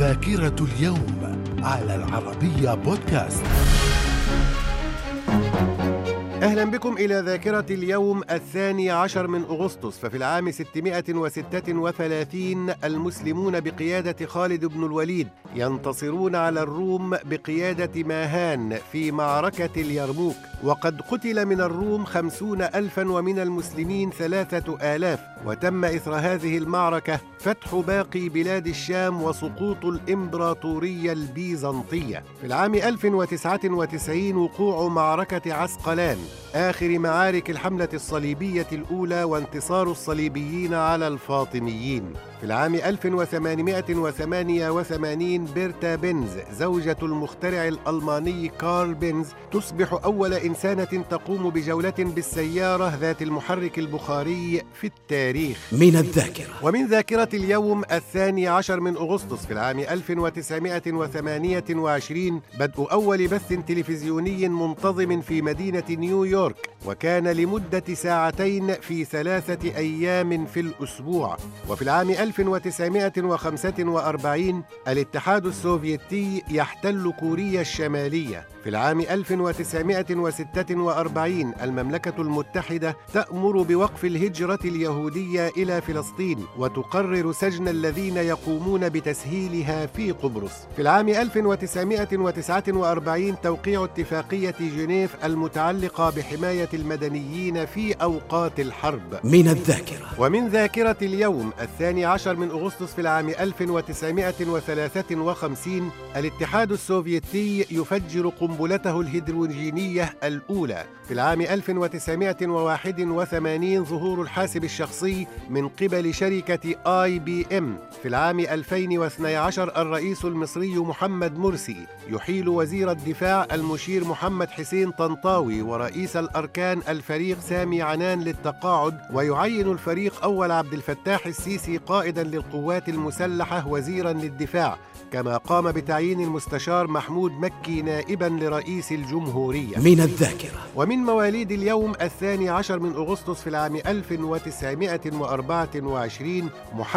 ذاكرة اليوم على العربية بودكاست. أهلا بكم إلى ذاكرة اليوم الثاني عشر من أغسطس ففي العام 636 المسلمون بقيادة خالد بن الوليد ينتصرون على الروم بقيادة ماهان في معركة اليرموك. وقد قتل من الروم خمسون ألفا ومن المسلمين ثلاثة آلاف وتم إثر هذه المعركة فتح باقي بلاد الشام وسقوط الإمبراطورية البيزنطية. في العام 1099 وقوع معركة عسقلان آخر معارك الحملة الصليبية الأولى وانتصار الصليبيين على الفاطميين. في العام 1888 بيرتا بنز زوجة المخترع الألماني كارل بنز تصبح أول إنسانة تقوم بجولة بالسيارة ذات المحرك البخاري في التاريخ. من الذاكرة. ومن ذاكرة اليوم الثاني عشر من أغسطس في العام 1928 بدء أول بث تلفزيوني منتظم في مدينة نيويورك وكان لمدة ساعتين في ثلاثة أيام في الأسبوع. وفي العام 1945 الاتحاد السوفيتي يحتل كوريا الشمالية. في العام 1946 المملكة المتحدة تأمر بوقف الهجرة اليهودية إلى فلسطين وتقرر سجن الذين يقومون بتسهيلها في قبرص. في العام 1949 توقيع اتفاقية جنيف المتعلقة بحماية المدنيين في أوقات الحرب. من الذاكرة. ومن ذاكرة اليوم الثاني عشر من أغسطس في العام 1953 الاتحاد السوفيتي يفجر قنبلته الهيدروجينية الأولى. في العام 1981 ظهور الحاسب الشخصي من قبل شركة آي بي إم في العام 2012 الرئيس المصري محمد مرسي يحيل وزير الدفاع المشير محمد حسين طنطاوي ورئيس الأركان الفريق سامي عنان للتقاعد ويعين الفريق أول عبد الفتاح السيسي قائدا للقوات المسلحة وزيرا للدفاع كما قام بتعيين المستشار محمود مكي نائبا لرئيس الجمهورية. من الذاكرة. ومن مواليد اليوم الثاني عشر من أغسطس في العام 1924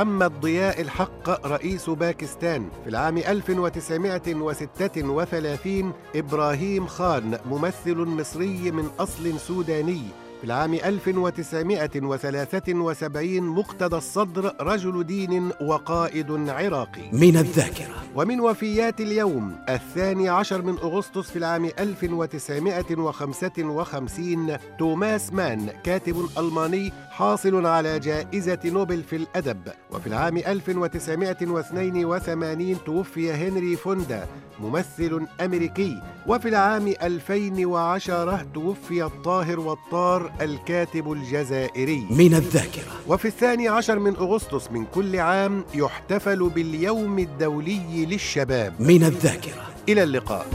محمد ضياء الحق رئيس باكستان في العام 1936 إبراهيم خان ممثل مصري من أصل سوداني. في العام 1973 مقتدى الصدر رجل دين وقائد عراقي. من الذاكرة. ومن وفيات اليوم الثاني عشر من أغسطس في العام 1955 توماس مان كاتب ألماني حاصل على جائزة نوبل في الأدب. وفي العام 1982 توفي هنري فوندا ممثل أمريكي. وفي العام 2010 توفي الطاهر والطار الكاتب الجزائري. من الذاكرة. وفي الثاني عشر من أغسطس من كل عام يحتفل باليوم الدولي للشباب. من الذاكرة. إلى اللقاء.